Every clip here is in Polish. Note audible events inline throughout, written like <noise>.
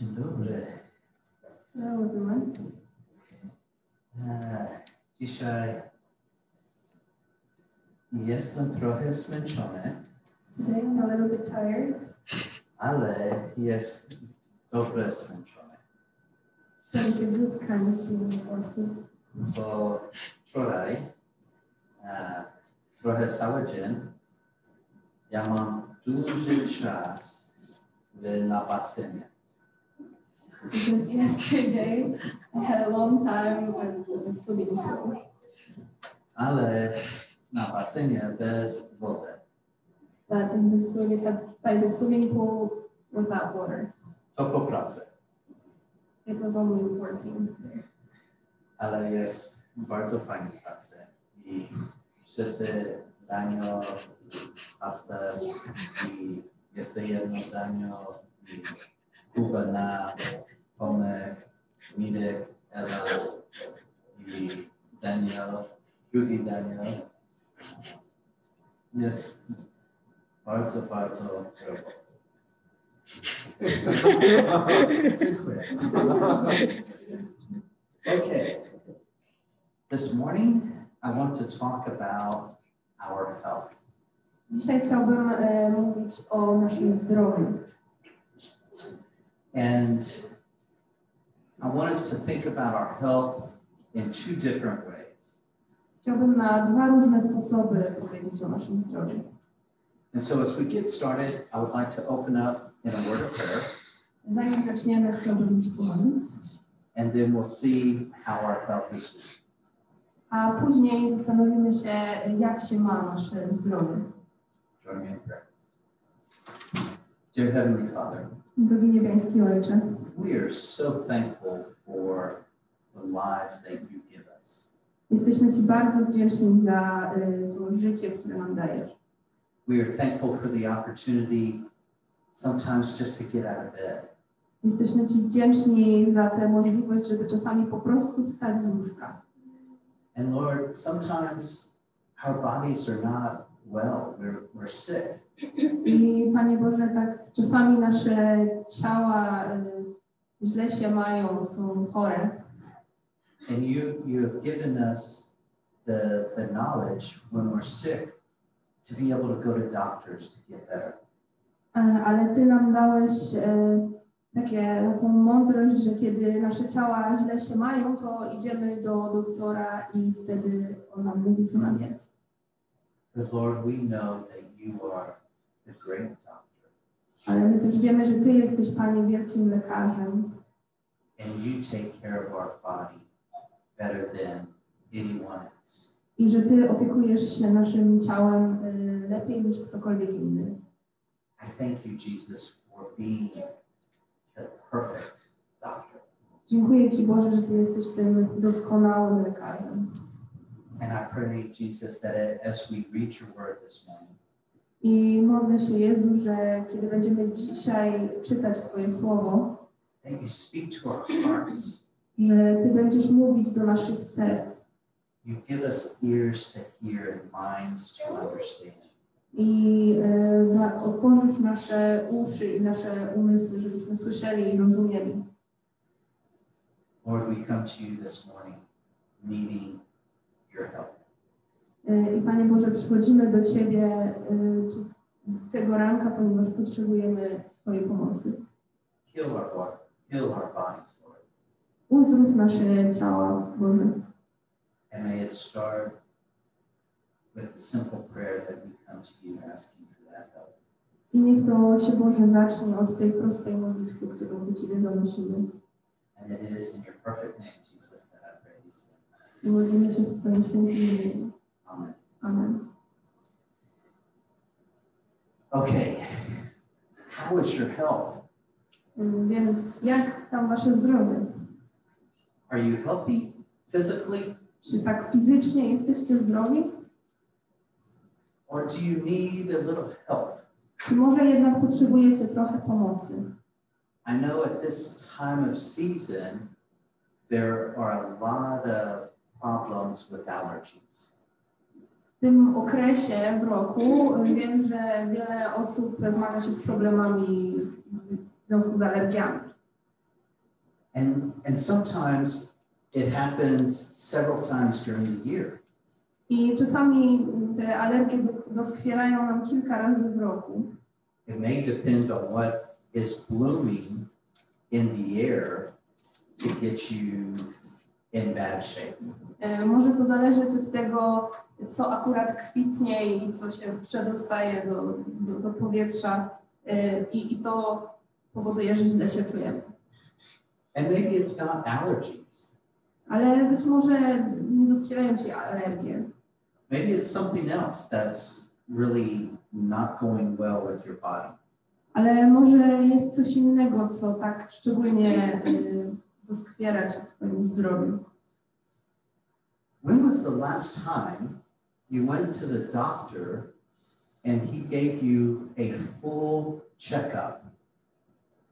Dzień dobry. Hello everyone. E, Dzisiaj jestem trochę zmęczony, Today I'm a little bit tired, ale jest dobre zmęczony, but it's a good kind of feeling also. bo wczoraj e, trochę cały dzień ja mam duży czas w, na basenie. Because <laughs> yesterday I had a long time the swimming pool, ale na basenie bez wody. but in the swimming uh, by the swimming pool without water. To po pracy, It was only working there. ale jest bardzo fajna praca i wszyscy dają pastę i jest jedno danie i Kuba na Tomek, Mirek, Ela i Daniel, drugi Daniel. Jest bardzo, bardzo robot. Dziękuję. Okay. This morning, I want to talk about our health. Dzisiaj chciałbym e, mówić o naszym zdrowiu. And I want us to think about our health in two different ways. Chciałbym na dwa różne sposoby powiedzieć o naszym zdrowiu. And so as we get started, I would like to open up in a word of prayer, Zanim zaczniemy, chciałbym Ci and then we'll see how our health is doing. A później zastanowimy się, jak się ma nasze zdrowie. Join me in prayer. Dear Heavenly Father, Drogi niebiański Ojcze, we are so thankful for the lives that you give us. jesteśmy Ci bardzo wdzięczni za y, to życie, które nam dajesz. We are thankful for the opportunity sometimes just to get out of bed. Jesteśmy Ci wdzięczni za tę możliwość, żeby czasami po prostu wstać z łóżka. And Lord, sometimes our bodies are not well, we're, we're sick. I Panie Boże, tak czasami nasze ciała y, źle się mają, są chore. And you, you have given us the, the knowledge when we're sick to be able to go to doctors to get better. E, Ale Ty nam dałeś e, takie, taką mądrość, że kiedy nasze ciała źle się mają, to idziemy do doktora i wtedy on nam mówi, co nam jest. But Lord, we know that you are the great Ale my też wiemy, że Ty jesteś, Panie, wielkim lekarzem and you take care of our body better than anyone else. i że Ty opiekujesz się naszym ciałem e, lepiej niż ktokolwiek inny. I thank you, Jesus, for being the perfect doctor. Dziękuję Ci, Boże, że Ty jesteś tym doskonałym lekarzem. And I pray, Jesus, that as we read your word this morning, I modlę się, Jezu, że kiedy będziemy dzisiaj czytać Twoje słowo, that you speak to our hearts. że Ty będziesz mówić do naszych serc You give us ears to hear and minds to understand. i e, otworzysz nasze uszy i nasze umysły, żebyśmy słyszeli i rozumieli. Lord, we come to you this morning needing your help. E, I Panie Boże, przychodzimy do Ciebie e, tego ranka, ponieważ potrzebujemy Twojej pomocy. Heal our body, heal our bodies, Lord. Uzdrów nasze ciała, Boże. And may it start with the simple prayer that we come to you asking for that help. I niech to się Boże zacznie od tej prostej modlitwy, którą do Ciebie zanosimy. And it is in your perfect name, Jesus, that I pray these things. I modlimy się w Twoim świętym imieniu. Amen. Okay. How is your health? Mm, Więc jak tam Wasze zdrowie? Are you healthy physically, Czy tak fizycznie jesteście zdrowi? or do you need a little help? Czy może jednak potrzebujecie trochę pomocy? I know at this time of season, there are a lot of problems with allergies. W tym okresie w roku wiem, że wiele osób zmaga się z problemami w związku z alergiami. And, and sometimes it happens several times during the year. I czasami te alergie do- doskwierają nam kilka razy w roku. It may depend on what is blooming in the air to get you in bad shape. E, Może to zależeć od tego, co akurat kwitnie i co się przedostaje do, do, do powietrza e, i, i to powoduje, że źle się czujemy. And maybe it's not allergies. Ale być może nie doskwierają ci alergie. Maybe it's something else that's really not going well with your body. Ale może jest coś innego, co tak szczególnie e, doskwiera ci w twoim zdrowiu. When was the last time you went to the doctor and he gave you a full checkup?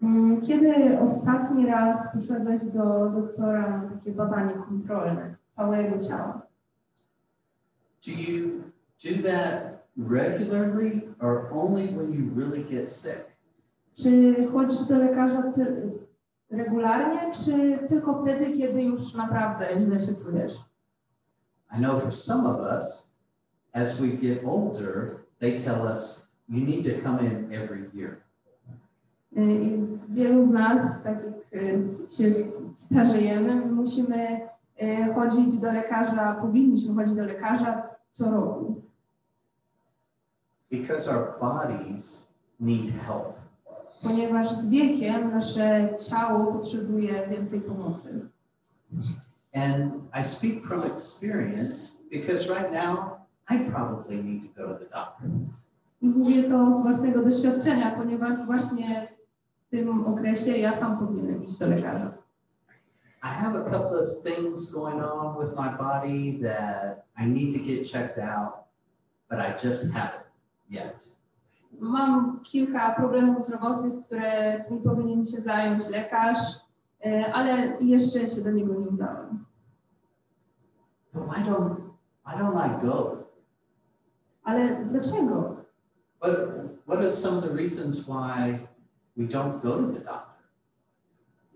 Mm, Kiedy ostatni raz poszedłeś do doktora na takie badanie kontrolne całego ciała? Do you do that regularly or only when you really get sick? Czy chodzisz do lekarza regularnie, czy tylko wtedy, kiedy już naprawdę źle się czujesz? I know for some of us, as we get older, they tell us you need to come in every year. Y, I wielu z nas, tak jak y, się starzejemy, my musimy y, chodzić do lekarza, powinniśmy chodzić do lekarza co roku, Because our bodies need help. ponieważ z wiekiem nasze ciało potrzebuje więcej pomocy. And I speak from experience because right now I probably need to go to the doctor. Mówię to z własnego doświadczenia, ponieważ właśnie w tym okresie ja sam powinienem iść do lekarza. I have a couple of things going on with my body that I need to get checked out, but I just haven't yet. Mam kilka problemów zdrowotnych, które powinien się zająć lekarz, e, ale jeszcze się do niego nie udałem. But why don't why don't I go? Ale dlaczego? What what are some of the reasons why we don't go to the doctor?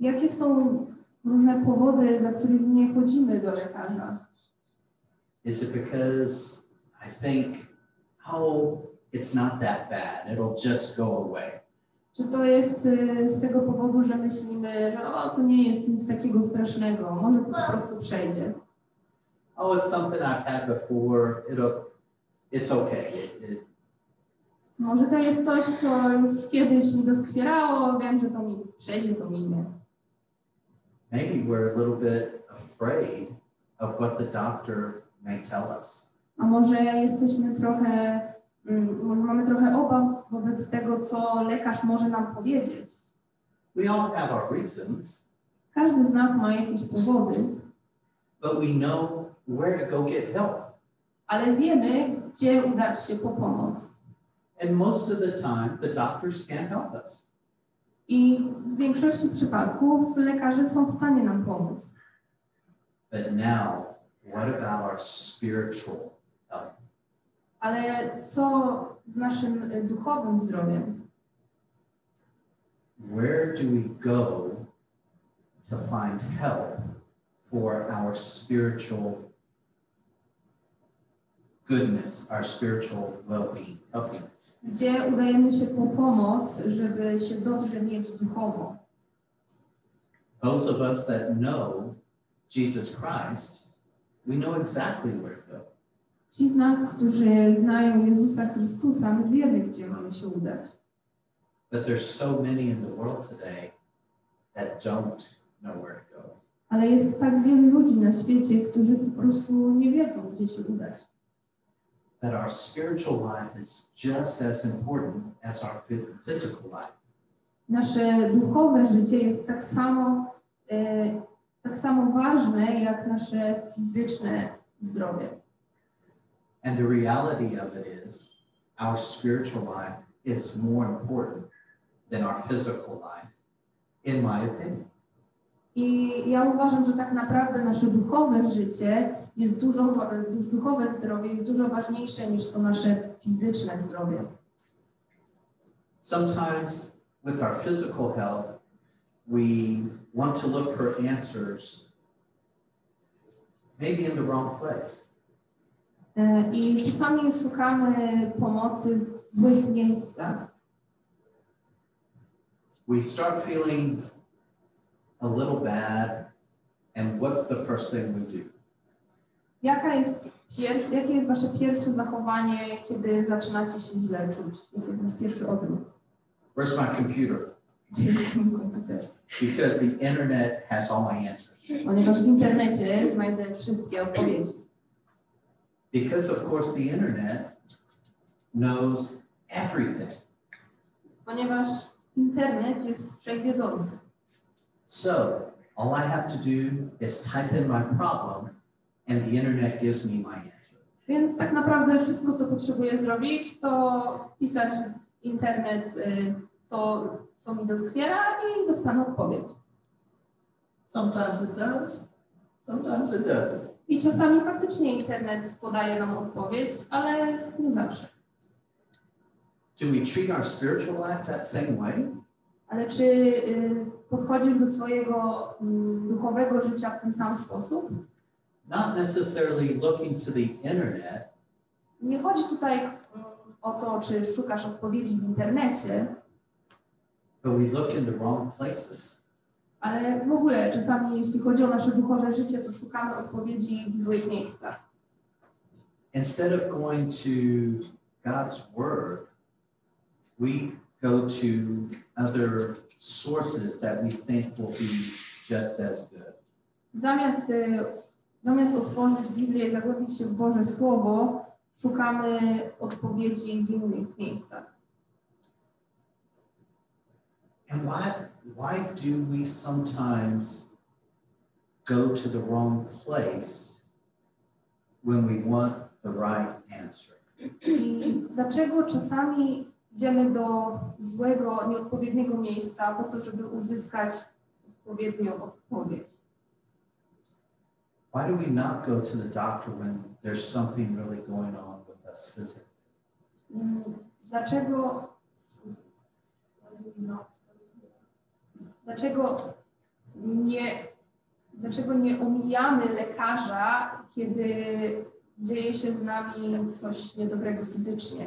Jakie są różne powody, dla których nie chodzimy do lekarza? Is it because I think, oh, it's not that bad. It'll just go away. Czy to jest e, z tego powodu, że myślimy, że o, to nie jest nic takiego strasznego, może to po prostu przejdzie? Oh, it's something I've had before. It'll it's okay. It, it, Może to jest coś, co już kiedyś mi doskwierało, wiem, że to mi przejdzie, to minie. maybe we're a little bit afraid of what the doctor may tell us. A może jesteśmy trochę, mm, może mamy trochę obaw wobec tego, co lekarz może nam powiedzieć. We all have our reasons, Każdy z nas ma jakieś powody, but we know where to go get help. ale wiemy, gdzie udać się po pomoc. And most of the time, the doctors can't help us. I w większości przypadków lekarze są w stanie nam pomóc. But now, what about our spiritual health? Ale co z naszym duchowym zdrowiem? Where do we go to find help for our spiritual goodness, our spiritual well being, healthiness? Gdzie udajemy się po pomoc, żeby się dobrze mieć duchowo? Those of us that know Jesus Christ, we know exactly where to go. Ci z nas, którzy znają Jezusa Chrystusa, my wiemy, gdzie mamy się udać. But there's so many in the world today that don't know where to go. Ale jest tak wielu ludzi na świecie, którzy po prostu nie wiedzą, gdzie się udać. That our spiritual life is just as important as our physical life. Nasze duchowe życie jest tak samo, e, tak samo ważne, jak nasze fizyczne zdrowie. And the reality of it is, our spiritual life is more important than our physical life, in my opinion. I ja uważam, że tak naprawdę nasze duchowe życie jest dużo, duchowe zdrowie jest dużo ważniejsze niż to nasze fizyczne zdrowie. Sometimes with our physical health, we want to look for answers maybe in the wrong place. E, I czasami szukamy pomocy w złych miejscach. We start feeling a little bad, and what's the first thing we do? Jaka jest pier... Jakie jest Wasze pierwsze zachowanie, kiedy zaczynacie się źle czuć? Jaki jest Wasz pierwszy odruch? Where's my computer? Gdzie jest mój komputer? Because the internet has all my answers. Ponieważ w internecie znajdę wszystkie odpowiedzi. Because, of course, the internet knows everything. Ponieważ internet jest wszechwiedzący. So, all I have to do is type in my problem, and the internet gives me my answer. Więc tak naprawdę wszystko, co potrzebuję zrobić, to wpisać w internet y, to, co mi doskwiera i dostanę odpowiedź. Sometimes it does, sometimes it doesn't. I czasami faktycznie internet podaje nam odpowiedź, ale nie zawsze. Do we treat our spiritual life that same way? Ale czy y, podchodzisz do swojego mm, duchowego życia w ten sam sposób? Not necessarily looking to the internet, Nie chodzi tutaj mm, o to, czy szukasz odpowiedzi w internecie, but we look in the wrong places. ale w ogóle czasami, jeśli chodzi o nasze duchowe życie, to szukamy odpowiedzi w złych miejscach. Instead of going to God's word, we go to other sources that we think will be just as good. Zamiast, zamiast otworzyć Biblię i zagłębić się w Boże Słowo, szukamy odpowiedzi w innych miejscach. And why, why do we sometimes go to the wrong place when we want the right answer? I dlaczego czasami idziemy do złego, nieodpowiedniego miejsca po to, żeby uzyskać odpowiednią odpowiedź? Why do we not go to the doctor when there's something really going on with us physically? Mm, Dlaczego Dlaczego nie, dlaczego nie omijamy lekarza, kiedy dzieje się z nami coś niedobrego fizycznie?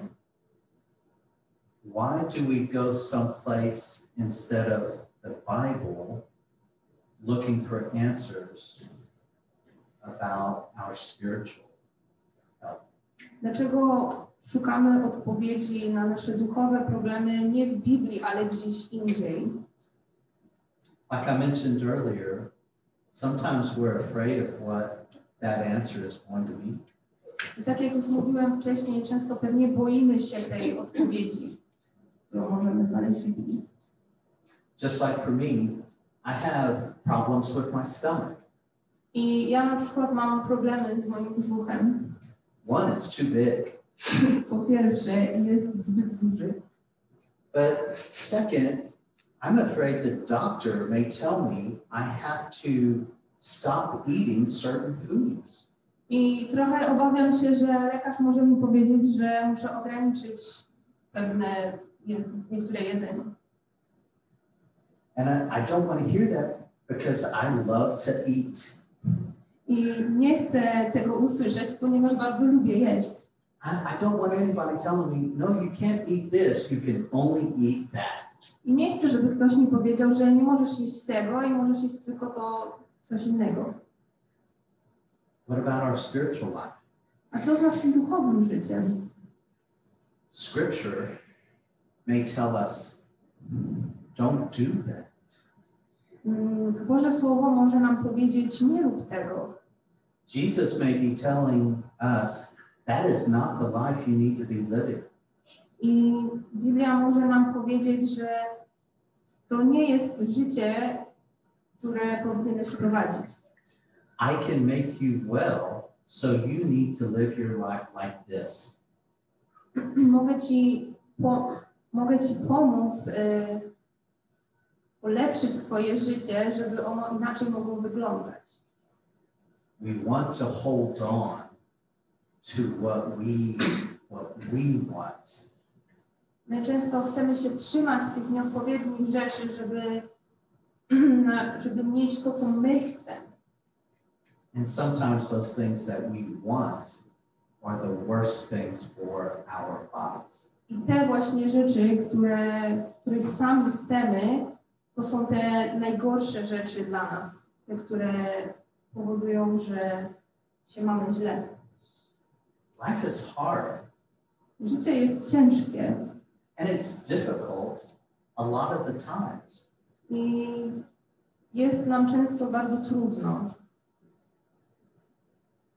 Why do we go someplace instead of the Bible looking for answers about our spiritual health? Dlaczego szukamy odpowiedzi na nasze duchowe problemy nie w Biblii, ale gdzieś indziej? Like I mentioned earlier, sometimes we're afraid of what that answer is going to be. I tak jak już mówiłem wcześniej, często pewnie boimy się tej odpowiedzi, którą możemy znaleźć w Biblii. Just like for me, I have problems with my stomach. I ja na przykład mam problemy z moim brzuchem. One, it's too big. <laughs> Po pierwsze, jest zbyt duży. But second, I'm afraid the doctor may tell me I have to stop eating certain foods. I trochę obawiam się, że lekarz może mi powiedzieć, że muszę ograniczyć pewne, niektóre jedzenie. And I, I don't want to hear that because I love to eat. I nie chcę tego usłyszeć, ponieważ bardzo lubię jeść. I, I don't want anybody telling me, no, you can't eat this, you can only eat that. I nie chcę, żeby ktoś mi powiedział, że nie możesz jeść tego i możesz jeść tylko to coś innego. What about our spiritual life? A co z naszym duchowym życiem? Scripture may tell us, don't do that. Mm, Boże Słowo może nam powiedzieć, nie rób tego. Jesus may be telling us, that is not the life you need to be living. I Biblia może nam powiedzieć, że to nie jest życie, które powinieneś prowadzić. I can make you well, so you need to live your life like this. <clears throat> mogę ci, po, mogę ci pomóc y, ulepszyć Twoje życie, żeby ono inaczej mogło wyglądać. We want to hold on to what we what we want. My często chcemy się trzymać tych nieodpowiednich rzeczy, żeby <clears throat> żeby mieć to, co my chcemy. And sometimes those things that we want are the worst things for our bodies. I te właśnie rzeczy, które, których sami chcemy, to są te najgorsze rzeczy dla nas. Te, które powodują, że się mamy źle. Life is hard Życie jest ciężkie and it's difficult a lot of the times. i jest nam często bardzo trudno.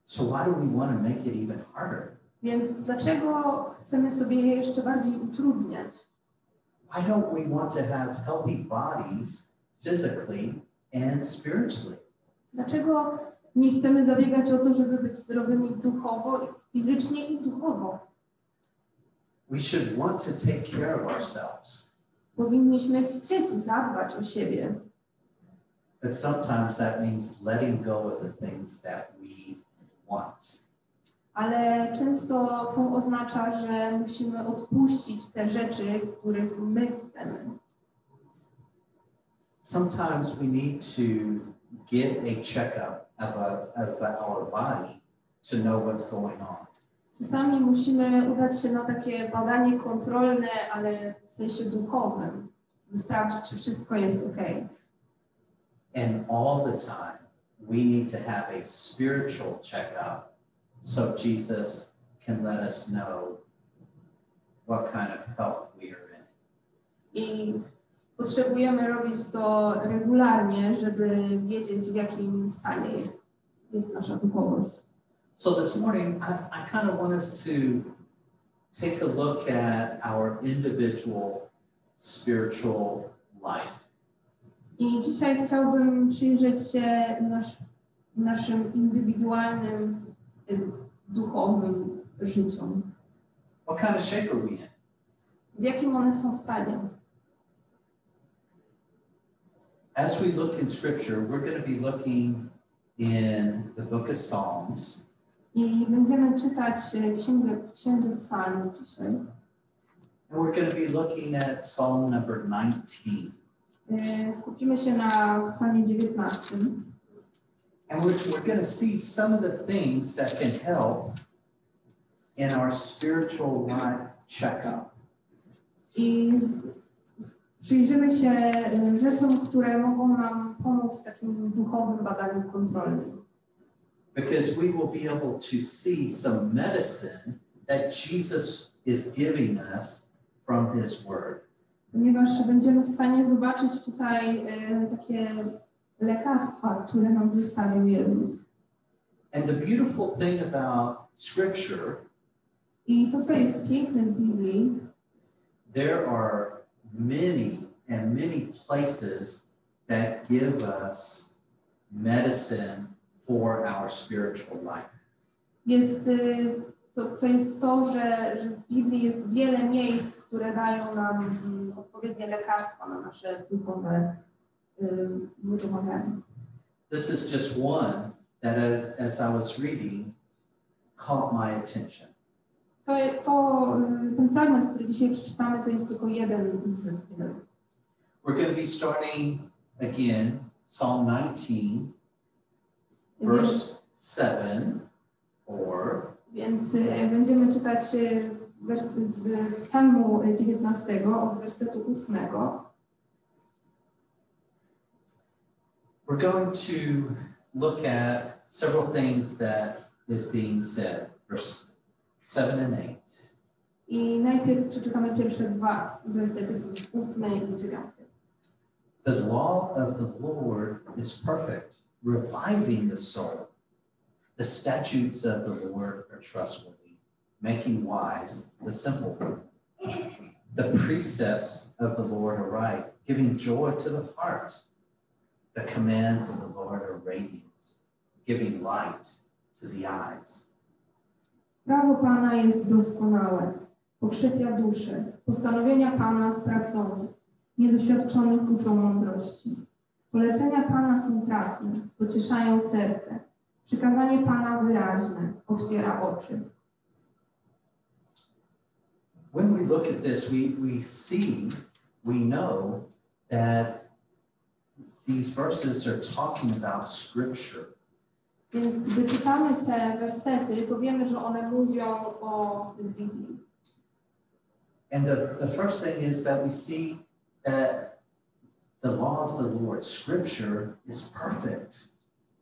So why do we want to make it even harder? Więc dlaczego chcemy sobie je jeszcze bardziej utrudniać? Why don't we want to have healthy bodies physically and spiritually? Dlaczego nie chcemy zabiegać o to, żeby być zdrowymi duchowo, fizycznie i duchowo? We should want to take care of ourselves, Powinniśmy chcieć zadbać o siebie, but sometimes that means letting go of the things that we want. Ale często to oznacza, że musimy odpuścić te rzeczy, których my chcemy. Sometimes we need to get a checkup of, a, of our body to know what's going on. Czasami musimy udać się na takie badanie kontrolne, ale w sensie duchowym, by sprawdzić, czy wszystko jest ok. And all the time, we need to have a spiritual checkup so Jesus can let us know what kind of health we are in. I potrzebujemy robić to regularnie, żeby wiedzieć, w jakim stanie jest, jest nasza duchowość. So this morning, I, I kind of want us to take a look at our individual spiritual life. I dzisiaj chciałbym przyjrzeć się nasz, naszym indywidualnym, duchowym życiom. What kind of shape are we in? W jakim one są stanie? As we look in scripture, we're going to be looking in the book of Psalms, I będziemy czytać y, księgę, w Księdze Psalmów dzisiaj. and we're going to be looking at Psalm number 19. Y, Skupimy się na Psalmie 19. And we're, we're going to see some of the things that can help in our spiritual life checkup. I przyjrzymy się rzeczom, które mogą nam pomóc w takim duchowym badaniu kontrolnym. Because we will be able to see some medicine that Jesus is giving us from his word. Ponieważ będziemy w stanie zobaczyć tutaj y, takie lekarstwa, które nam zostawił Jezus. And the beautiful thing about scripture, I to, co jest piękne w Biblii, there are many and many places that give us medicine for our spiritual life. jest, y, to, to jest to, że, że w Biblii jest wiele miejsc, które dają nam mm, odpowiednie lekarstwa na nasze duchowe. This is just one that, as, as I was reading, caught my attention. To, to, mm, ten fragment, który dzisiaj przeczytamy, to jest tylko jeden z wielu. We're going to be starting again, Psalm 19, mhm. verse 7, or więc będziemy czytać z, wers, z psalmu 19 od wersetu 8. We're going to look at several things that is being said, verse 7 and 8. I najpierw przeczytamy pierwsze dwa wersety z 8 i 9. The law of the Lord is perfect, reviving the soul. The statutes of the Lord are trustworthy, making wise the simple. The precepts of the Lord are right, giving joy to the heart. The commands of the Lord are radiant, giving light to the eyes. Prawo Pana jest doskonałe, pokrzepia duszę. Postanowienia Pana sprawdzone, niedoświadczonych uczą mądrości. Polecenia Pana są trafne, pocieszają serce. Przykazanie Pana wyraźne, otwiera oczy. When we look at this, we, we see, we know that these verses are talking about scripture. Więc gdy czytamy te wersety, to wiemy, że one mówią o Biblii. And the, the first thing is that we see that the law of the Lord, scripture, is perfect.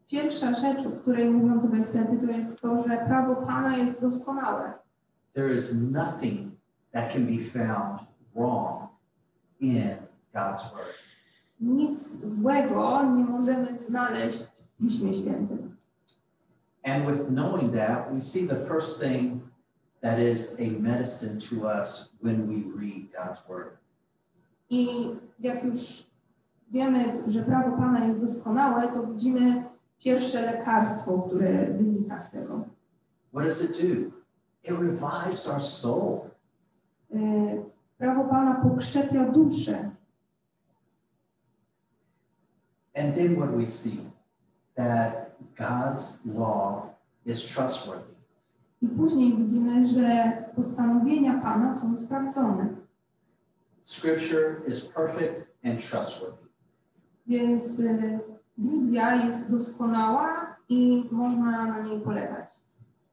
Pierwsza rzecz, o której mówią te wersety, to jest to, że prawo Pana jest doskonałe. There is nothing that can be found wrong in God's word. Nic złego nie możemy znaleźć w Piśmie Świętym. And with knowing that, we see the first thing that is a medicine to us when we read God's word. I jak już wiemy, że prawo Pana jest doskonałe, to widzimy pierwsze lekarstwo, które wynika z tego. What does it do? It revives our soul. E, Prawo Pana pokrzepia duszę. And then what we see? That God's law is trustworthy. I później widzimy, że postanowienia Pana są sprawdzone. Scripture is perfect and trustworthy. Więc e, Biblia jest doskonała i można na niej polegać.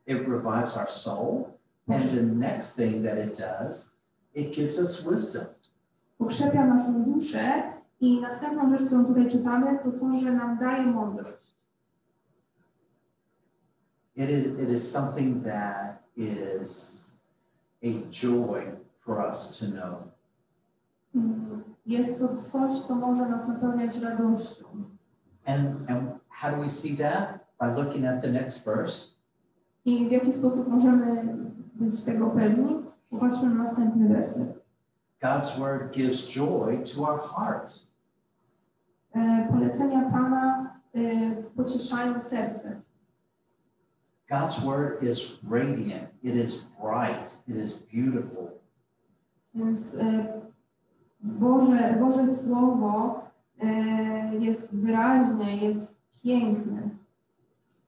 It revives our soul. And the next thing that it does, it gives us wisdom. Pokrzepia naszą duszę i następną rzecz, którą tutaj czytamy, to to, że nam daje mądrość. It is, it is something that is a joy for us to know. Jest to coś, co może nas napełniać radością. And, and how do we see that? By looking at the next verse. I w jaki sposób możemy być tego pewni? Popatrzmy na następny werset. God's word gives joy to our hearts. E, Polecenia Pana e, pocieszają serce. God's word is radiant, it is bright, it is beautiful. Więc e, Boże, Boże Słowo jest wyraźne, jest piękne.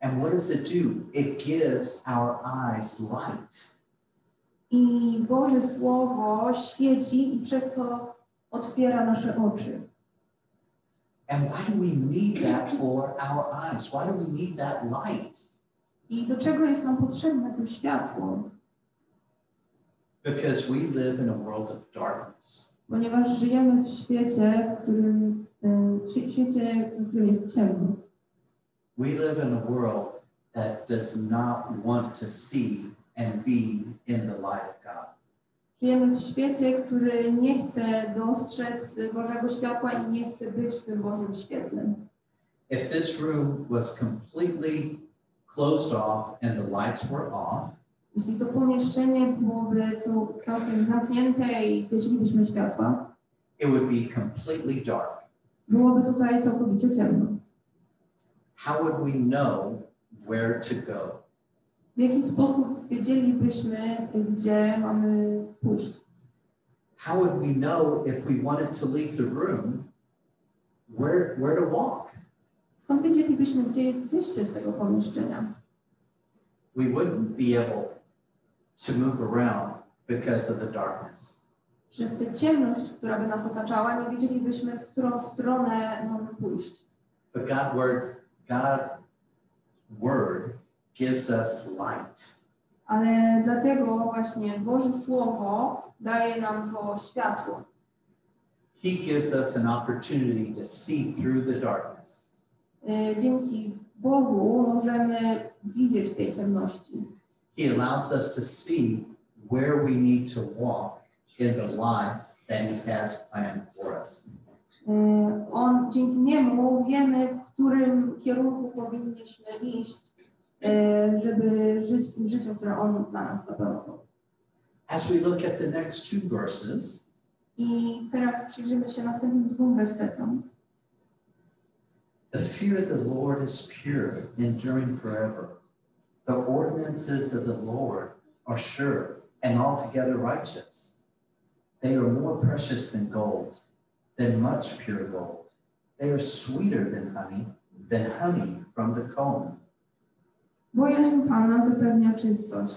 And what does it do? It gives our eyes light. I Boże Słowo świeci i przez to otwiera nasze oczy. And why do we need that for our eyes? Why do we need that light? I do czego jest nam potrzebne to światło? Because we live in a world of darkness. Ponieważ żyjemy w świecie, w którym, świe- świecie, w którym jest ciemno. We live in a world that does not want to see and be in the light. Żyjemy w świecie, który nie chce dostrzec Bożego światła i nie chce być w tym Bożym świetle. If this room was completely closed off and the lights were off, Jeśli to pomieszczenie byłoby cał- całkiem zamknięte i zgasilibyśmy światła, it would be completely dark. byłoby tutaj całkowicie ciemno. How would we know where to go? W jaki sposób wiedzielibyśmy, gdzie mamy pójść? How would we know if we wanted to leave the room, where, where to walk? Skąd wiedzielibyśmy, gdzie jest wyjście z tego pomieszczenia? We wouldn't be able to move around because of the darkness. Przez tę ciemność, która by nas otaczała, nie wiedzielibyśmy, w którą stronę mamy pójść. But God words, God word gives us light. Ale dlatego właśnie Boże Słowo daje nam to światło. He gives us an opportunity to see through the darkness. Dzięki Bogu możemy widzieć w tej ciemności. He allows us to see where we need to walk in the life that He has planned for us. On, dzięki niemu wiemy, w którym kierunku powinniśmy iść, żeby żyć tym życiem, które On dla nas zaplanował. As we look at the next two verses, I teraz przyjrzymy się następnym dwóm wersetom. the fear of the Lord is pure, enduring forever. The ordinances of the Lord are sure and altogether righteous. They are more precious than gold, than much pure gold. They are sweeter than honey, than honey from the comb. Bojaźń Pana zapewnia czystość,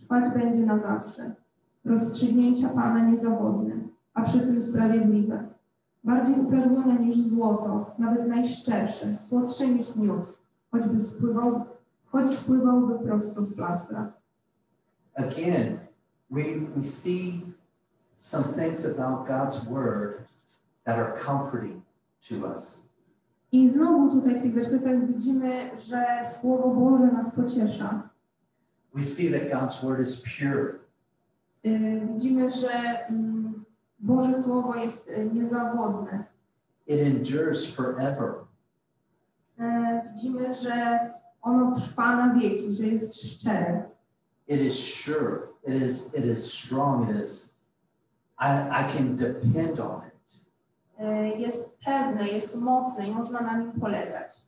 trwać będzie na zawsze. Rozstrzygnięcia Pana niezawodne, a przy tym sprawiedliwe. bardziej uprażnione niż złoto, nawet najszczersze, słodsze niż miód, choćby spływał, choć spływałby prosto z plastra. Again, we, we see some things about God's word that are comforting to us. I znowu tutaj w tych wersetach widzimy, że Słowo Boże nas pociesza. We see that God's word is pure. Y, Widzimy, że mm, Boże Słowo jest y, niezawodne. It endures forever. E, Widzimy, że ono trwa na wieki, że jest szczere. It is sure. It is, it is strong. It is, I, I can depend on it. Jest pewne, jest mocne i można na nim polegać.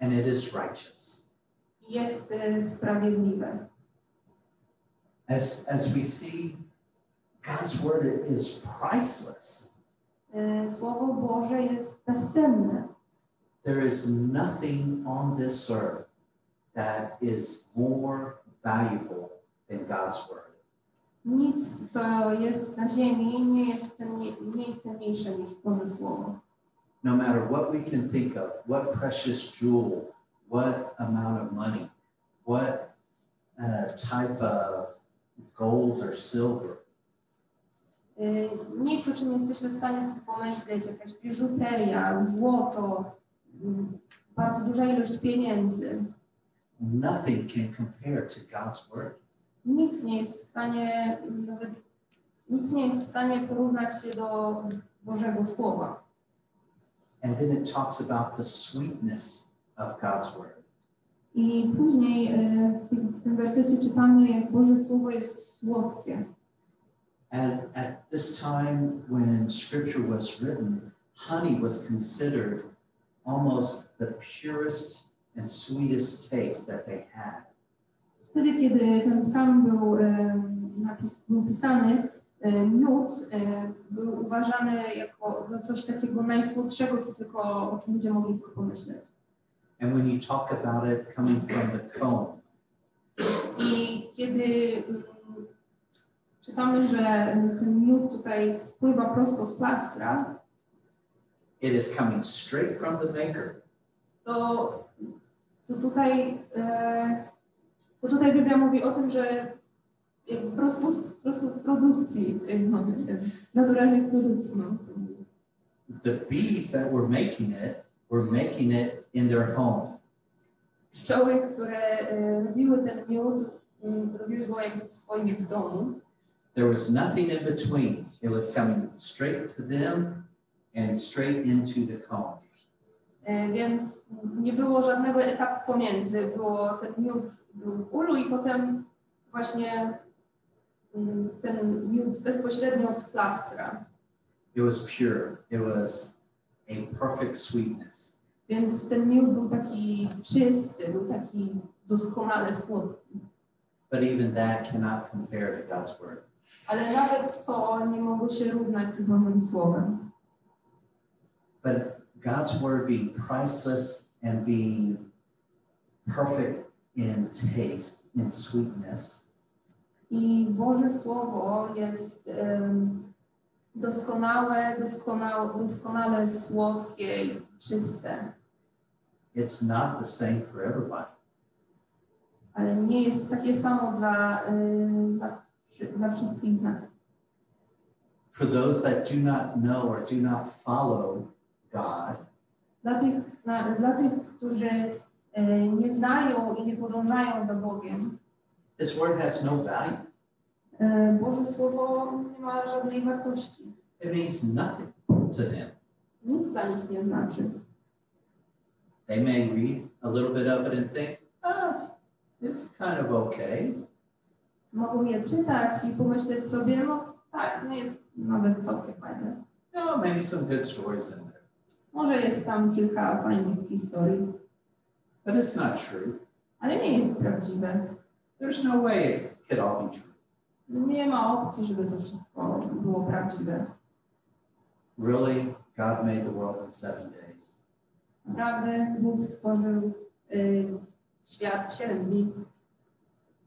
And it is righteous. Jest sprawiedliwe. As, as we see, God's word is priceless. Słowo Boże jest bezcenne. There is nothing on this earth that is more valuable than God's word. Nic, co jest na ziemi, nie jest, cennie, nie jest cenniejsze niż Boże Słowo. No matter what we can think of, what precious jewel, what amount of money, what uh, type of gold or silver, Y, Nic, o czym jesteśmy w stanie sobie pomyśleć, jakaś biżuteria, złoto, mm, bardzo duża ilość pieniędzy. nothing can compare to God's word. Nic nie jest w stanie, nawet nic nie jest w stanie porównać się do Bożego Słowa. And then it talks about the sweetness of God's word. I później y, w tym, w tym wersecie czytamy, jak Boże Słowo jest słodkie. And at this time when scripture was written, honey was considered almost the purest and sweetest taste that they had. Wtedy, kiedy ten psalm był, napis, był pisany, miód był uważany jako za coś takiego najsłodszego, co tylko, o czym ludzie mogli tylko pomyśleć. And when you talk about it coming from the comb, I kiedy czytamy, że ten miód tutaj spływa prosto z plastra, it is coming straight from the maker. to, to tutaj e, to tutaj Biblia mówi o tym, że prosto prosto z produkcji, naturalnej produkcji. No. The bees that were making it were making it in their home. Pszczoły, które e, robiły ten miód, m, robiły go jakby w swoim domu. There was nothing in between. It was coming straight to them and straight into the comb. E, Więc nie było żadnego etapu pomiędzy. Było ten miód był w ulu i potem właśnie mm, ten miód bezpośrednio z plastra. It was pure. It was a perfect sweetness. Więc ten miód był taki czysty, był taki doskonale słodki. But even that cannot compare to God's word. Ale nawet to nie mogło się równać z Bożym Słowem. But God's word being priceless and being perfect in taste, in sweetness, I Boże Słowo jest em, doskonałe, doskonałe, doskonale słodkie i czyste, it's not the same for everybody. ale nie jest takie samo dla, em, dla, dla wszystkich z nas. For those that do not know or do not follow God, Dla tych, dla tych którzy e, nie znają i nie podążają za Bogiem, His word has no value. e, Boże Słowo nie ma żadnej wartości. It means nothing to them. Nic dla nich nie znaczy. They may read a little bit of it and think, ah, it's kind of okay. Mogą je czytać i pomyśleć sobie, no tak, no jest nawet całkiem fajne. No, maybe some good stories in there. Może jest tam kilka fajnych historii, But it's not true. ale nie jest prawdziwe. There's no way it could all be true. Nie ma opcji, żeby to wszystko było prawdziwe. Really, God made the world in seven days. Naprawdę Bóg stworzył y, świat w 7 dni.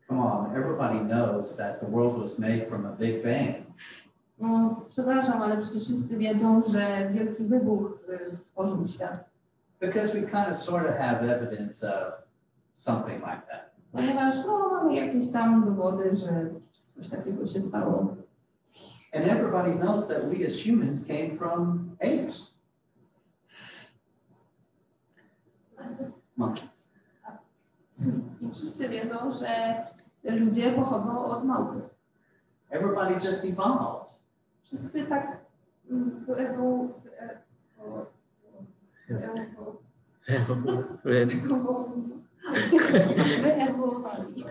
Come on, everybody knows that the world was made from a big bang No, przepraszam, ale przecież wszyscy wiedzą, że wielki wybuch y, stworzył świat. Because we kind of sort of have evidence of something like that. Ponieważ no, mamy jakieś tam dowody, że coś takiego się stało. And everybody knows that we as humans came from apes. Monkeys. I wszyscy wiedzą, że ludzie pochodzą od małpy. Everybody just evolved. Wszyscy tak mm, wyewu... Wyewoluowali.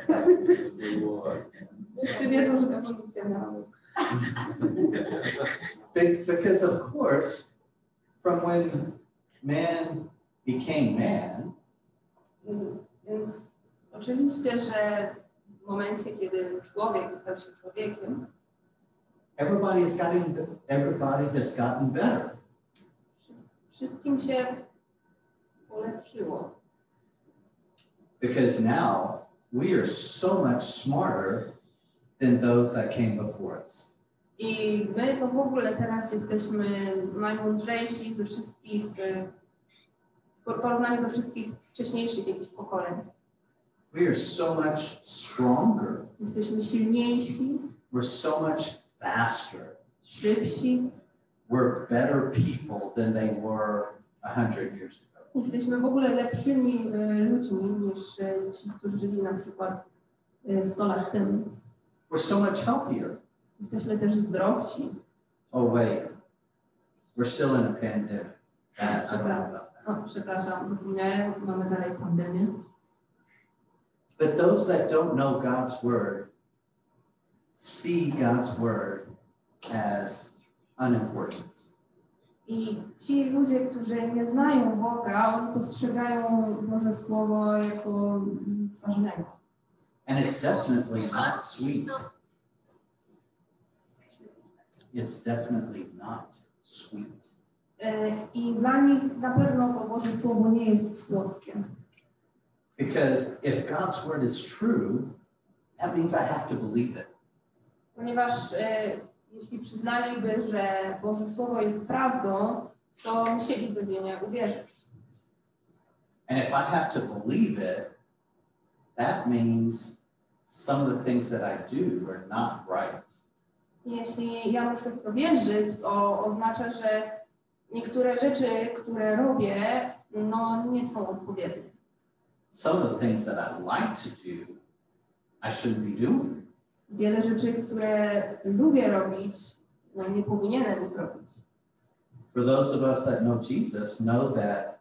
Wszyscy wiedzą, że ewolucja miała Because of course, from when man became man, Mm, Więc oczywiście, że w momencie, kiedy człowiek stał się człowiekiem, everybody has gotten everybody has gotten better. wszystkim się polepszyło. Because now we are so much smarter than those that came before us. I my to w ogóle teraz jesteśmy najmądrzejsi ze wszystkich, y, w porównaniu do wszystkich wcześniejszych jakichś pokoleń. We are so much stronger. Jesteśmy silniejsi, We're so much faster. We're better people than they were a hundred years ago. jesteśmy w ogóle lepszymi ludźmi niż ci, którzy żyli na przykład y, 100 lat temu. We're so much healthier. Jesteśmy też zdrowsi. Oh wait, we're still in a pandemic. That's I don't know about that. O, przepraszam, zapomniałem, mamy dalej pandemię. But those that don't know God's word see God's word as unimportant. I ci ludzie, którzy nie znają Boga, postrzegają Boże Słowo jako nic ważnego. And it's definitely not sweet. It's definitely not sweet. I dla nich na pewno to Boże Słowo nie jest słodkie. Because if God's word is true, that means I have to believe it. Ponieważ e, jeśli przyznaliby, że Boże Słowo jest prawdą, to musieliby w nie uwierzyć. And if I have to believe it, that means some of the things that I do are not right. Jeśli ja muszę w to wierzyć, to oznacza, że niektóre rzeczy, które robię, no nie są odpowiednie. Some of the things that I like to do, I shouldn't be doing. Wiele rzeczy, które lubię robić, no nie powinienem ich robić. For those of us that know Jesus, know that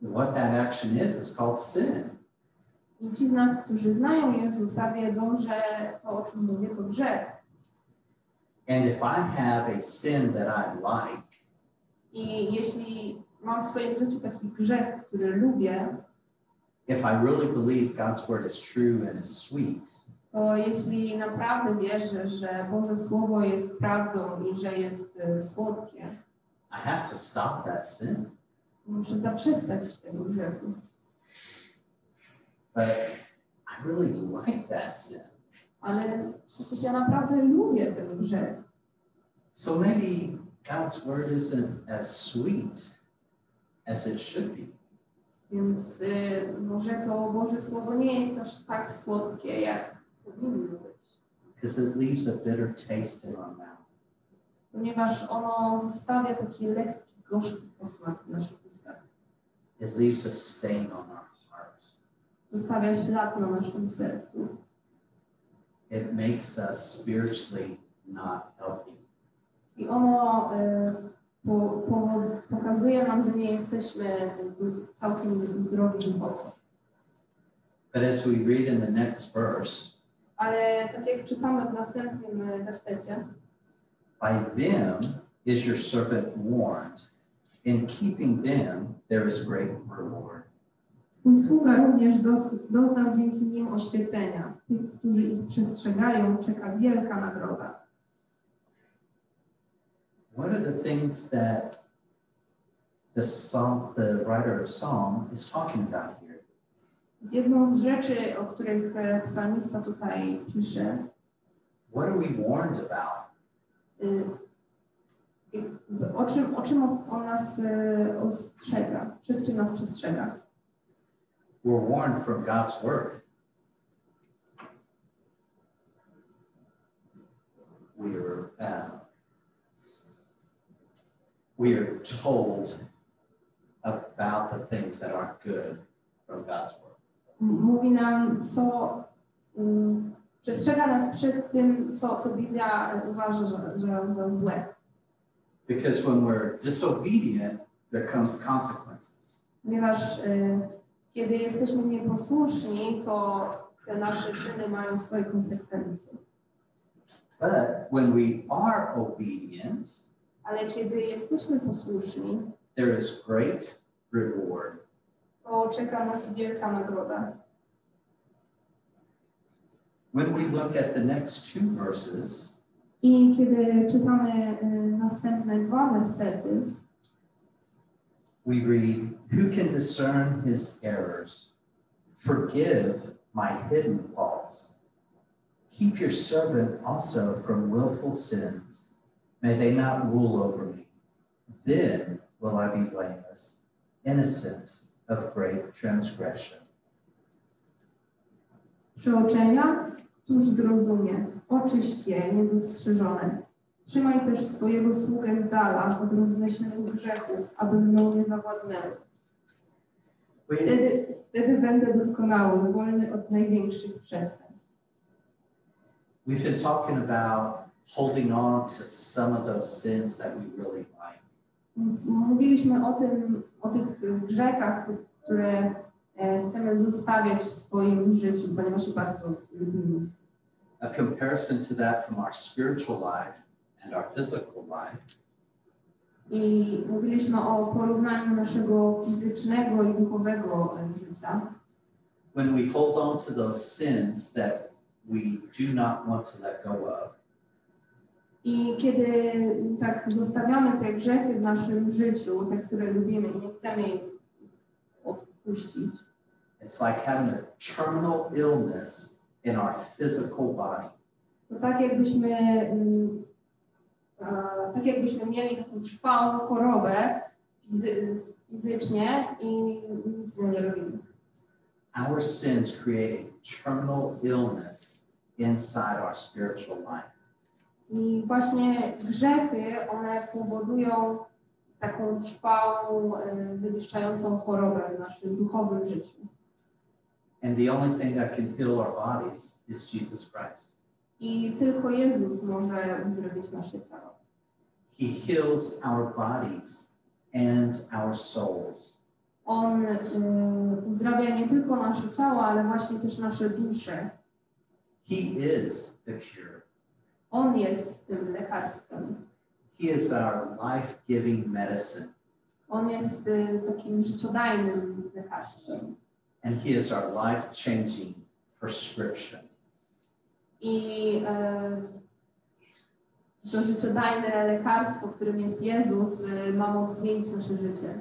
what that action is is called sin. I ci z nas, którzy znają Jezusa, wiedzą, że to, o czym mówię, to grzech. And if I have a sin that I like, I jeśli mam w swoim życiu taki grzech, który lubię, if I really believe God's word is true and is sweet, to jeśli naprawdę wierzę, że Boże Słowo jest prawdą i że jest e, słodkie, I have to stop that sin. muszę zaprzestać tego grzechu. But I really like that sin. Ale przecież ja naprawdę lubię ten grzech. So maybe God's word isn't as sweet as it should be. Więc y, może to Boże Słowo nie jest aż tak słodkie, jak. Because it leaves a bitter taste in our mouth. Ponieważ ono zostawia taki lekki, gorzki posmak w naszych ustach. It leaves a stain on our hearts. Zostawia ślad na naszym sercu. It makes us spiritually not healthy. I ono y, po, po, pokazuje nam, że nie jesteśmy całkiem zdrowi duchowo. But as we read in the next verse, Ale tak jak czytamy w następnym y, wersecie, by them is your servant warned. In keeping them, there is great reward. Twój sługa również dos, doznał dzięki nim oświecenia. Tych, którzy ich przestrzegają, czeka wielka nagroda. What are the things that the psalm, the writer of Psalm is talking about Więc jedną z rzeczy, o których e, psalmista tutaj pisze, What are we warned about? y, o czym, o czym on nas y, ostrzega, przed czym nas przestrzega. We're warned from God's word. We're, uh, we are told about the things that aren't good from God's word. Mówi nam, co y, przestrzega nas przed tym, co, co Biblia uważa, że, że za złe. Because when we're disobedient, there comes consequences. Ponieważ y, kiedy jesteśmy nieposłuszni, to te nasze czyny mają swoje konsekwencje. But when we are obedient, Ale kiedy jesteśmy posłuszni, there is great reward. To czeka nas wielka nagroda. When we look at the next two verses, I kiedy czytamy następne dwa wersety, we read, Who can discern his errors? Forgive my hidden faults. Keep your servant also from willful sins. May they not rule over me. Then will I be blameless, innocent of great transgression. przeoczenia, któż zrozumie, oczyść je niedostrzeżone. Trzymaj też swojego sługę z dala od rozmyślnych grzechów, aby mną nie zawładnęły. Wtedy, wtedy będę doskonały, wolny od największych przestępstw. we've been talking about holding on to some of those sins that we really like. Więc mówiliśmy o tym, o tych grzechach, które e, chcemy zostawiać w swoim życiu, ponieważ je bardzo lubimy. A comparison to that from our spiritual life and our physical life I mówiliśmy o porównaniu naszego fizycznego i duchowego e, życia. when we hold on to those sins that we do not want to let go of, I kiedy tak zostawiamy te grzechy w naszym życiu, te, które lubimy i nie chcemy ich odpuścić, it's like having a terminal illness in our physical body. to tak jakbyśmy, mm, tak jakbyśmy mieli taką trwałą chorobę fizy- fizycznie i nic nie robimy. Our sins create a terminal illness inside our spiritual life. I właśnie grzechy, one powodują taką trwałą, e, wyniszczającą chorobę w naszym duchowym życiu. And the only thing that can heal our bodies is Jesus Christ. I tylko Jezus może uzdrowić nasze ciało. He heals our bodies and our souls. On y, uzdrawia nie tylko nasze ciała, ale właśnie też nasze dusze. He is the cure. On jest tym lekarstwem. He is our life giving medicine. On jest y, takim życiodajnym lekarstwem. And He is our life changing prescription. I y, to życiodajne lekarstwo, którym jest Jezus, y, ma moc zmienić nasze życie.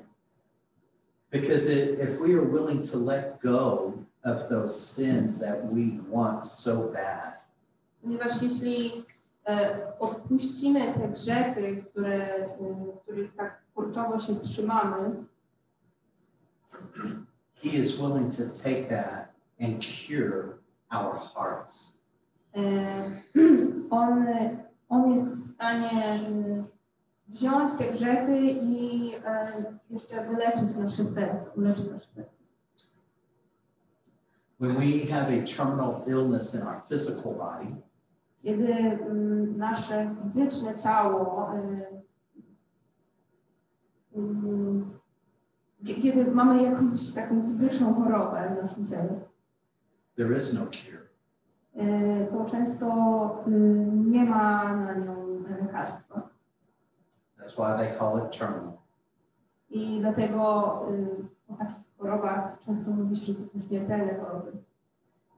Because it, if we are willing to let go of those sins that we want so bad, Ponieważ jeśli odpuścimy te grzechy, które, y, których tak kurczowo się trzymamy, He is willing to take that and cure our hearts. E, <clears throat> on, on jest w stanie e, wziąć te grzechy i e, jeszcze wyleczyć nasze serce, uleczyć nasze serce. When we have a terminal illness in our physical body, Kiedy mm, nasze fizyczne ciało, e, mm, kie- kiedy mamy jakąś taką fizyczną chorobę w naszym ciele, there is no cure. e, to często mm, nie ma na nią lekarstwa. That's why they call it terminal. I dlatego y, o takich chorobach często mówi się, że to są śmiertelne choroby.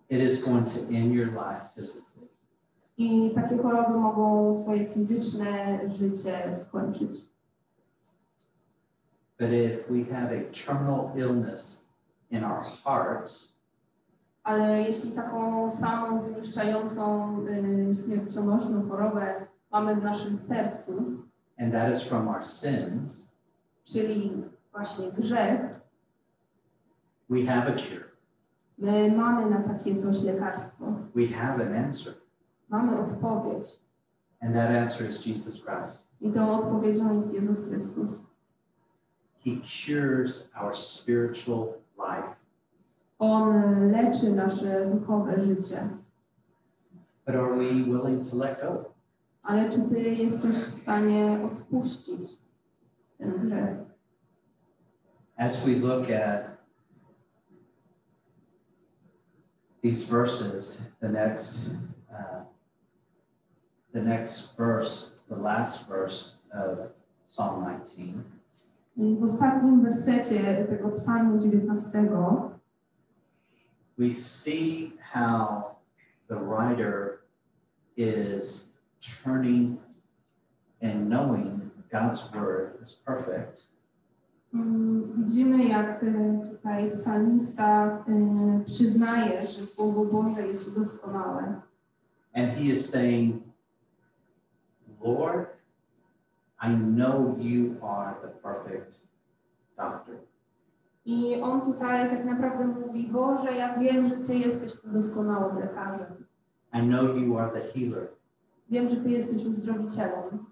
It is going to end your life physically. I takie choroby mogą swoje fizyczne życie skończyć. But if we have a terminal illness in our hearts, Ale jeśli taką samą wyniszczającą, y, śmiercionośną chorobę mamy w naszym sercu, and that is from our sins, czyli właśnie grzech, we have a cure. my mamy na takie coś lekarstwo. We have an answer. Mamy odpowiedź. And that answer is Jesus Christ. I tą odpowiedzią jest Jezus Chrystus. He cures our spiritual life. On leczy nasze duchowe życie. But are we willing to let go? Ale czy ty jesteś w stanie odpuścić ten grzech? As we look at these verses, the next, uh, the next verse, the last verse of Psalm 19, I w ostatnim wersecie tego psalmu 19 we see how the writer is turning and knowing God's word is perfect mm, widzimy, jak tutaj psalmista przyznaje, że Słowo Boże jest doskonałe. And he is saying, Lord, I know you are the perfect doctor. I on tutaj tak naprawdę mówi, Boże, ja wiem, że Ty jesteś tym doskonałym lekarzem. I know you are the healer. Wiem, że Ty jesteś uzdrowicielem.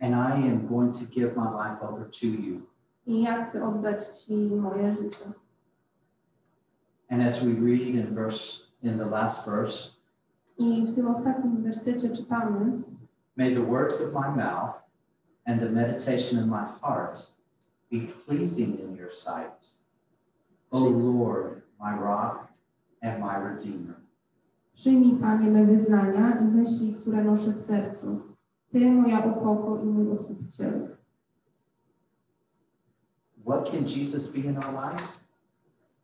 And I am going to give my life over to you. I ja chcę oddać Ci moje życie. And as we read in verse in the last verse, I w tym ostatnim wersecie czytamy, may the words of my mouth and the meditation of my heart be pleasing in your sight. O Lord, my rock and my redeemer. Przyjmij, Panie, me wyznania i myśli, które noszę w sercu. Ty, moja opoko i mój odkupicielu. What can Jesus be in our life?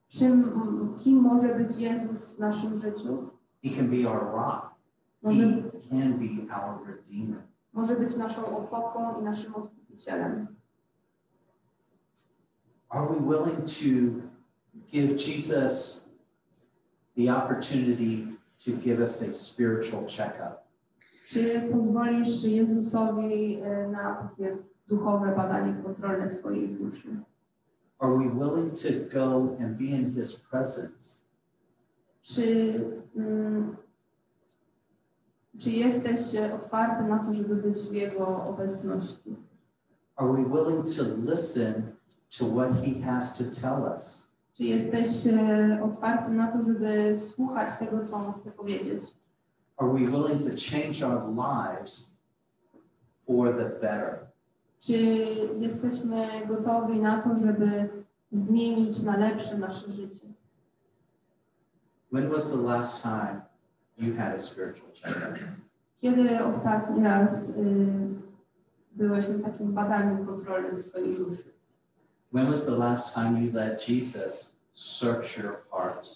Czym, kim może być Jezus w naszym życiu? He can be our rock. Może, He can be our redeemer. może być naszą opoką i naszym odkupicielem. Are we willing to give Jesus the opportunity to give us a spiritual checkup? Czy pozwolisz Jezusowi e, na takie duchowe badanie kontrolne Twojej duszy? Are we willing to go and be in his presence? Czy, mm, czy jesteś e, otwarty na to, żeby być w Jego obecności? Are we willing to listen to what he has to tell us? Czy jesteś e, otwarty na to, żeby słuchać tego, co On chce powiedzieć? Are we willing to change our lives for the better? Czy jesteśmy gotowi na to, żeby zmienić na lepsze nasze życie? When was the last time you had a spiritual checkup? Kiedy ostatni raz y, byłeś na takim badaniu kontrolnym swojej duszy? When was the last time you let Jesus search your heart?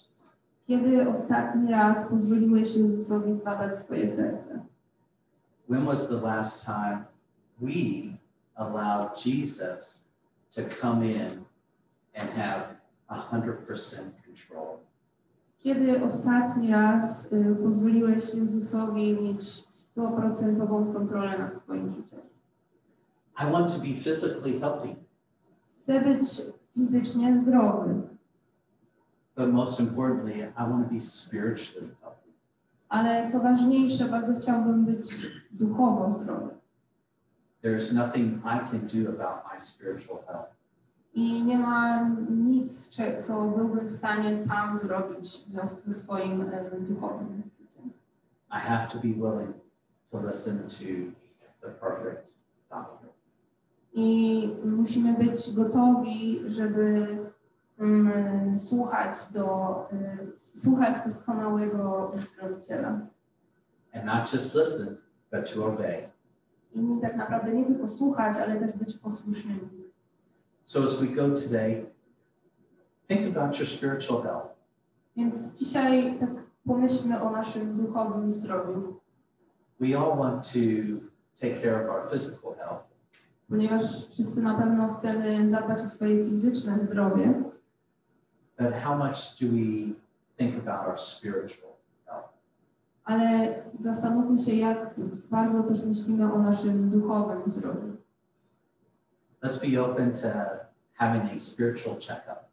Kiedy ostatni raz pozwoliłeś Jezusowi zbadać swoje serce? When was the last time we allowed Jesus to come in and have a hundred percent control? Kiedy ostatni raz y, pozwoliłeś Jezusowi mieć stuprocentową kontrolę nad Twoim życiem? I want to be physically healthy, Chcę być fizycznie zdrowy, but most importantly, I want to be spiritually healthy. ale co ważniejsze, bardzo chciałbym być duchowo zdrowy. There is nothing I can do about my spiritual health. I nie ma nic, co byłbym w stanie sam zrobić w związku ze swoim e, duchowym życiem. I have to be willing to listen to the perfect doctor. I musimy być gotowi, żeby mm, słuchać do, y, słuchać doskonałego uzdrowiciela. And not just listen, but to obey. I tak naprawdę nie tylko słuchać, ale też być posłusznymi. So as we go today, think about your spiritual health. Więc dzisiaj tak pomyślmy o naszym duchowym zdrowiu, We all want to take care of our physical health, ponieważ wszyscy na pewno chcemy zadbać o swoje fizyczne zdrowie, but how much do we think about our spiritual health? ale zastanówmy się, jak bardzo też myślimy o naszym duchowym zdrowiu. Let's be open to having a spiritual checkup.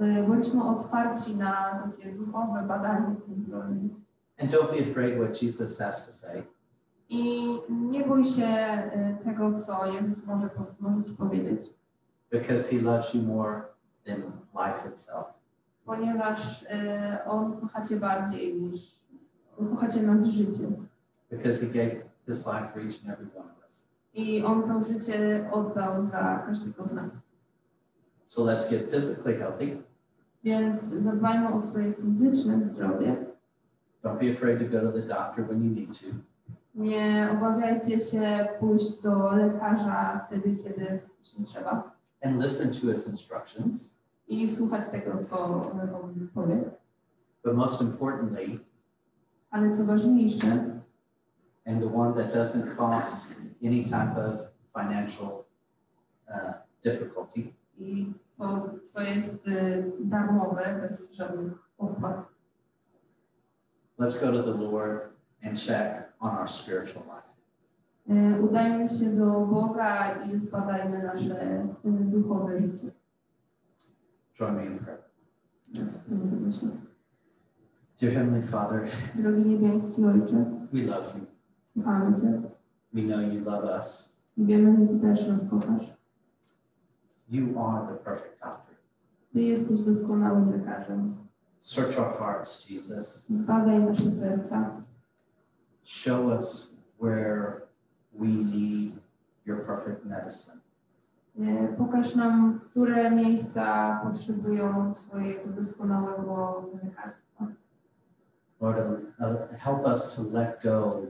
E, Bądźmy otwarci na takie duchowe badanie. And don't be afraid what Jesus has to say. I nie bój się e, tego, co Jezus może, po- może Ci powiedzieć, because he loves you more than life itself. ponieważ e, On kocha Cię bardziej niż kocha Cię nad życiem. Because he gave his life for each and every one of us. I On to życie oddał za każdego z nas. So let's get physically healthy. Więc zadbajmy o swoje fizyczne zdrowie. Don't be afraid to go to the doctor when you need to. Nie obawiajcie się pójść do lekarza wtedy, kiedy trzeba. And listen to his instructions. I słuchać tego, co on powie. But most importantly, Ale co ważniejsze, and the one that doesn't cost any type of financial uh, difficulty, i to, co jest darmowe, bez żadnych opłat. let's go to the Lord and check on our spiritual life. Udajmy się do Boga i zbadajmy nasze duchowe życie. Join me in prayer. Myślę. Dear Heavenly Father, Drogi niebieski Ojcze, we love you. Kochamy Cię We know you love us. wiemy, że Ty też nas kochasz. You are the perfect doctor. Ty jesteś doskonałym lekarzem. Search our hearts, Jesus. Zbadaj nasze serca. Show us where we need your perfect medicine. Pokaż nam, które miejsca potrzebują Twojego doskonałego lekarstwa. Lord, uh, help us to let go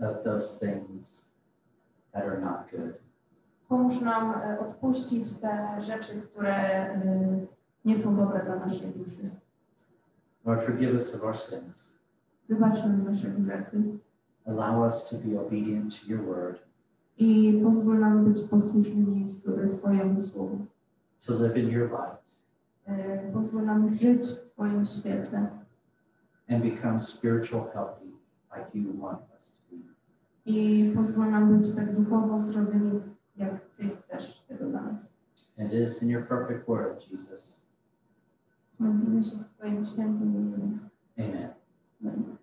of those things that are not good. Pomóż nam e, odpuścić te rzeczy, które e, nie są dobre dla naszej duszy. Lord, forgive us of our sins. Wybacz nam nasze grzechy Allow us to be obedient to your word, i pozwól nam być posłusznymi Twojemu słowu. to live in your light, E, Pozwól nam żyć w Twoim świetle and become spiritual healthy like you want us to. I pozwól nam być tak duchowo zdrowymi, jak Ty chcesz tego dla nas. And it is in your perfect word, Jesus. Modlimy się w Twoim świętym imieniu. Amen. Amen.